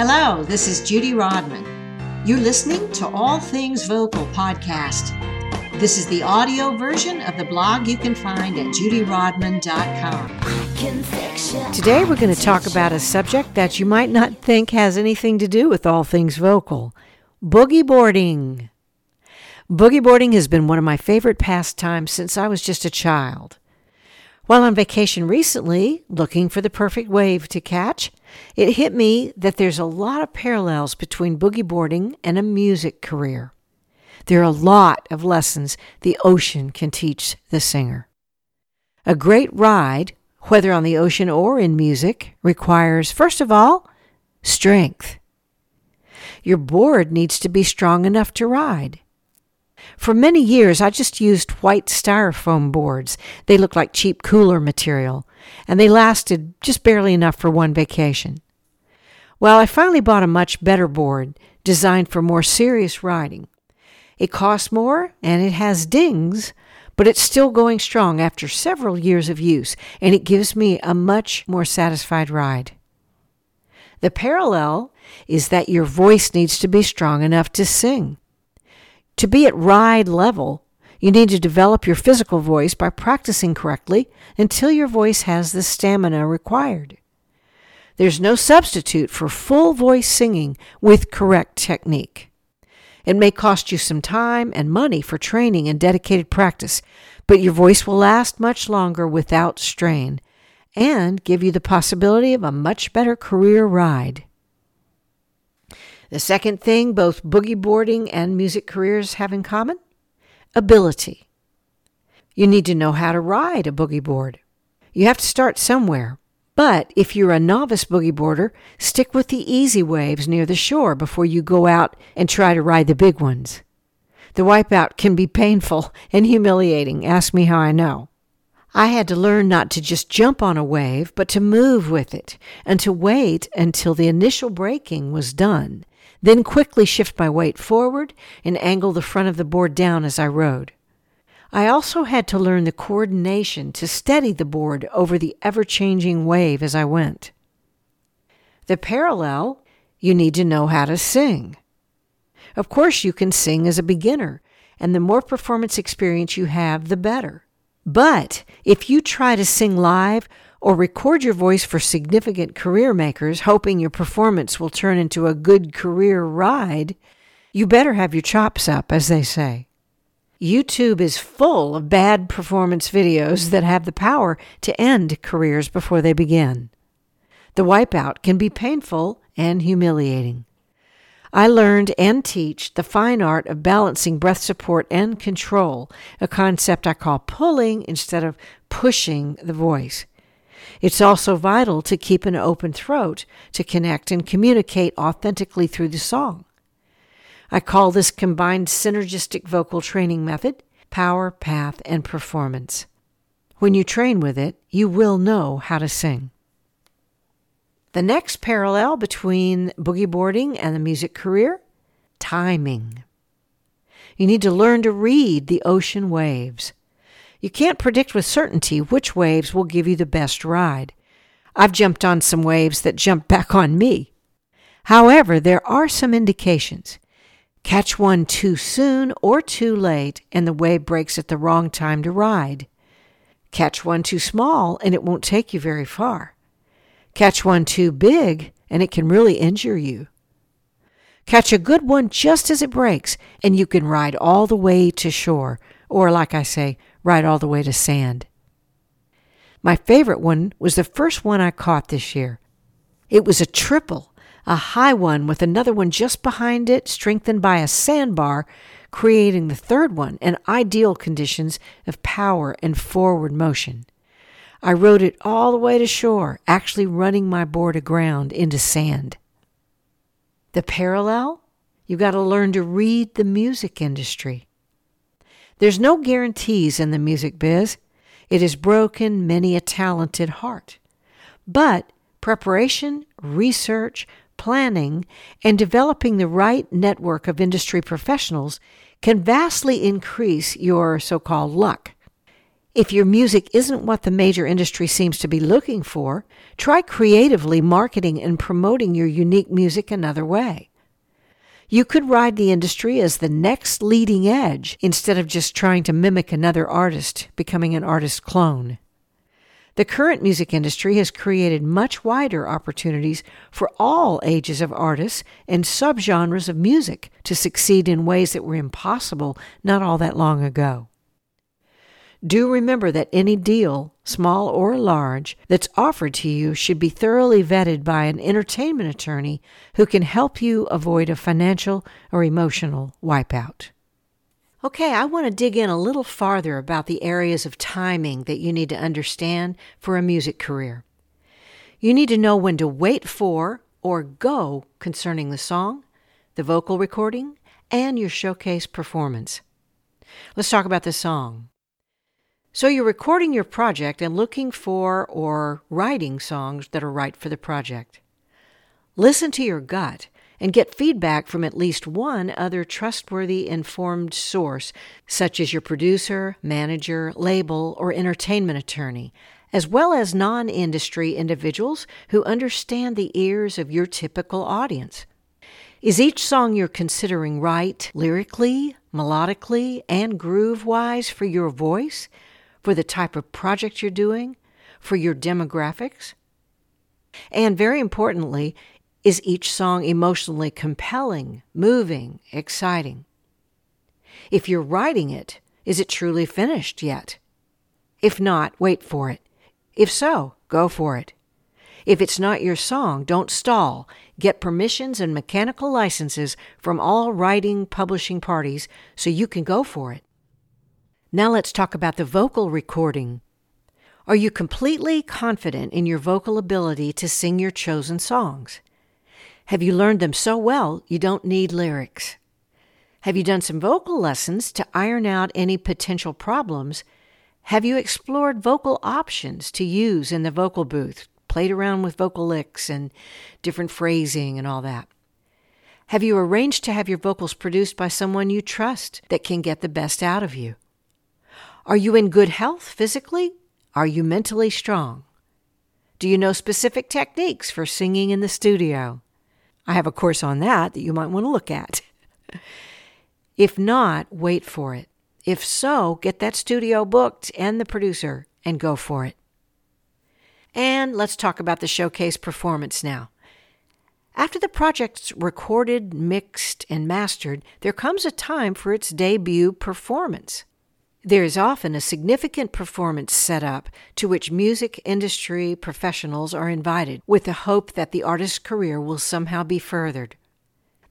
Hello, this is Judy Rodman. You're listening to All Things Vocal podcast. This is the audio version of the blog you can find at judyrodman.com. Today we're going to talk about a subject that you might not think has anything to do with all things vocal boogie boarding. Boogie boarding has been one of my favorite pastimes since I was just a child. While on vacation recently, looking for the perfect wave to catch, it hit me that there's a lot of parallels between boogie boarding and a music career. There are a lot of lessons the ocean can teach the singer. A great ride, whether on the ocean or in music, requires, first of all, strength. Your board needs to be strong enough to ride. For many years, I just used white styrofoam boards. They looked like cheap cooler material, and they lasted just barely enough for one vacation. Well, I finally bought a much better board designed for more serious riding. It costs more and it has dings, but it's still going strong after several years of use, and it gives me a much more satisfied ride. The parallel is that your voice needs to be strong enough to sing. To be at ride level, you need to develop your physical voice by practicing correctly until your voice has the stamina required. There's no substitute for full voice singing with correct technique. It may cost you some time and money for training and dedicated practice, but your voice will last much longer without strain and give you the possibility of a much better career ride. The second thing both boogie boarding and music careers have in common ability. You need to know how to ride a boogie board. You have to start somewhere. But if you're a novice boogie boarder, stick with the easy waves near the shore before you go out and try to ride the big ones. The wipeout can be painful and humiliating. Ask me how I know. I had to learn not to just jump on a wave, but to move with it and to wait until the initial breaking was done then quickly shift my weight forward and angle the front of the board down as I rode. I also had to learn the coordination to steady the board over the ever changing wave as I went. The parallel, you need to know how to sing. Of course, you can sing as a beginner, and the more performance experience you have, the better. But if you try to sing live or record your voice for significant career makers, hoping your performance will turn into a good career ride, you better have your chops up, as they say. YouTube is full of bad performance videos that have the power to end careers before they begin. The wipeout can be painful and humiliating. I learned and teach the fine art of balancing breath support and control, a concept I call pulling instead of pushing the voice. It's also vital to keep an open throat to connect and communicate authentically through the song. I call this combined synergistic vocal training method power, path, and performance. When you train with it, you will know how to sing. The next parallel between boogie boarding and the music career timing. You need to learn to read the ocean waves. You can't predict with certainty which waves will give you the best ride. I've jumped on some waves that jumped back on me. However, there are some indications. Catch one too soon or too late, and the wave breaks at the wrong time to ride. Catch one too small, and it won't take you very far. Catch one too big, and it can really injure you. Catch a good one just as it breaks, and you can ride all the way to shore, or, like I say, ride all the way to sand. My favorite one was the first one I caught this year. It was a triple, a high one with another one just behind it, strengthened by a sandbar, creating the third one in ideal conditions of power and forward motion. I rode it all the way to shore, actually running my board aground into sand. The parallel? You got to learn to read the music industry. There's no guarantees in the music biz. It has broken many a talented heart. But preparation, research, planning, and developing the right network of industry professionals can vastly increase your so called luck. If your music isn't what the major industry seems to be looking for, try creatively marketing and promoting your unique music another way. You could ride the industry as the next leading edge instead of just trying to mimic another artist, becoming an artist clone. The current music industry has created much wider opportunities for all ages of artists and subgenres of music to succeed in ways that were impossible not all that long ago. Do remember that any deal, small or large, that's offered to you should be thoroughly vetted by an entertainment attorney who can help you avoid a financial or emotional wipeout. Okay, I want to dig in a little farther about the areas of timing that you need to understand for a music career. You need to know when to wait for or go concerning the song, the vocal recording, and your showcase performance. Let's talk about the song. So you're recording your project and looking for or writing songs that are right for the project. Listen to your gut and get feedback from at least one other trustworthy, informed source, such as your producer, manager, label, or entertainment attorney, as well as non industry individuals who understand the ears of your typical audience. Is each song you're considering right lyrically, melodically, and groove wise for your voice? For the type of project you're doing, for your demographics. And very importantly, is each song emotionally compelling, moving, exciting? If you're writing it, is it truly finished yet? If not, wait for it. If so, go for it. If it's not your song, don't stall. Get permissions and mechanical licenses from all writing publishing parties so you can go for it. Now let's talk about the vocal recording. Are you completely confident in your vocal ability to sing your chosen songs? Have you learned them so well you don't need lyrics? Have you done some vocal lessons to iron out any potential problems? Have you explored vocal options to use in the vocal booth, played around with vocal licks and different phrasing and all that? Have you arranged to have your vocals produced by someone you trust that can get the best out of you? Are you in good health physically? Are you mentally strong? Do you know specific techniques for singing in the studio? I have a course on that that you might want to look at. if not, wait for it. If so, get that studio booked and the producer and go for it. And let's talk about the showcase performance now. After the project's recorded, mixed, and mastered, there comes a time for its debut performance. There is often a significant performance set up to which music industry professionals are invited with the hope that the artist's career will somehow be furthered.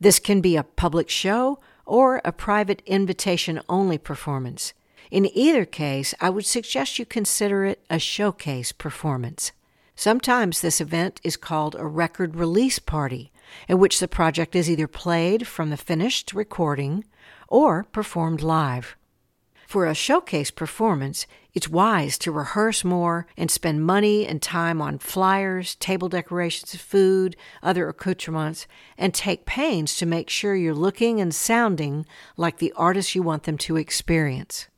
This can be a public show or a private invitation only performance. In either case, I would suggest you consider it a showcase performance. Sometimes this event is called a record release party, in which the project is either played from the finished recording or performed live. For a showcase performance, it's wise to rehearse more and spend money and time on flyers, table decorations, food, other accoutrements, and take pains to make sure you're looking and sounding like the artist you want them to experience.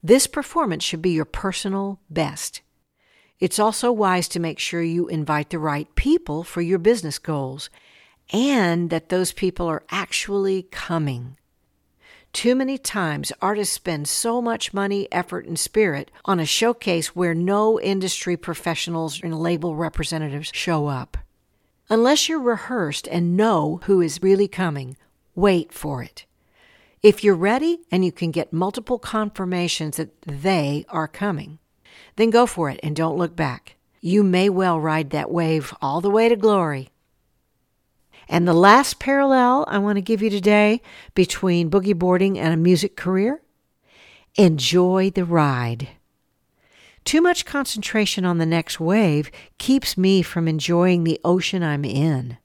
This performance should be your personal best. It's also wise to make sure you invite the right people for your business goals and that those people are actually coming. Too many times, artists spend so much money, effort, and spirit on a showcase where no industry professionals and label representatives show up. Unless you're rehearsed and know who is really coming, wait for it. If you're ready and you can get multiple confirmations that they are coming, then go for it and don't look back. You may well ride that wave all the way to glory. And the last parallel I want to give you today between boogie boarding and a music career enjoy the ride. Too much concentration on the next wave keeps me from enjoying the ocean I'm in.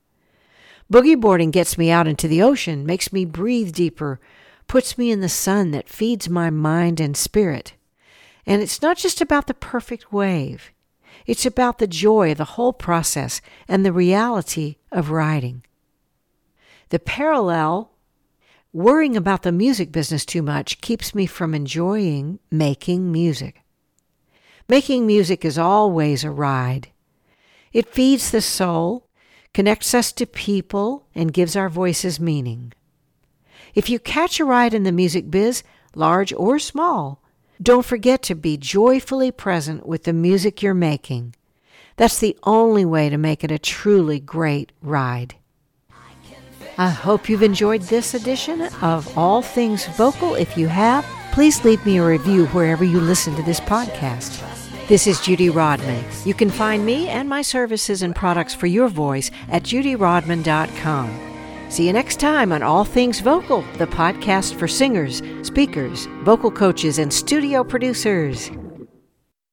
Boogie boarding gets me out into the ocean, makes me breathe deeper, puts me in the sun that feeds my mind and spirit. And it's not just about the perfect wave. It's about the joy of the whole process and the reality of riding. The parallel, worrying about the music business too much, keeps me from enjoying making music. Making music is always a ride. It feeds the soul, connects us to people, and gives our voices meaning. If you catch a ride in the music biz, large or small, don't forget to be joyfully present with the music you're making. That's the only way to make it a truly great ride. I hope you've enjoyed this edition of All Things Vocal. If you have, please leave me a review wherever you listen to this podcast. This is Judy Rodman. You can find me and my services and products for your voice at judyrodman.com. See you next time on All Things Vocal, the podcast for singers, speakers, vocal coaches, and studio producers.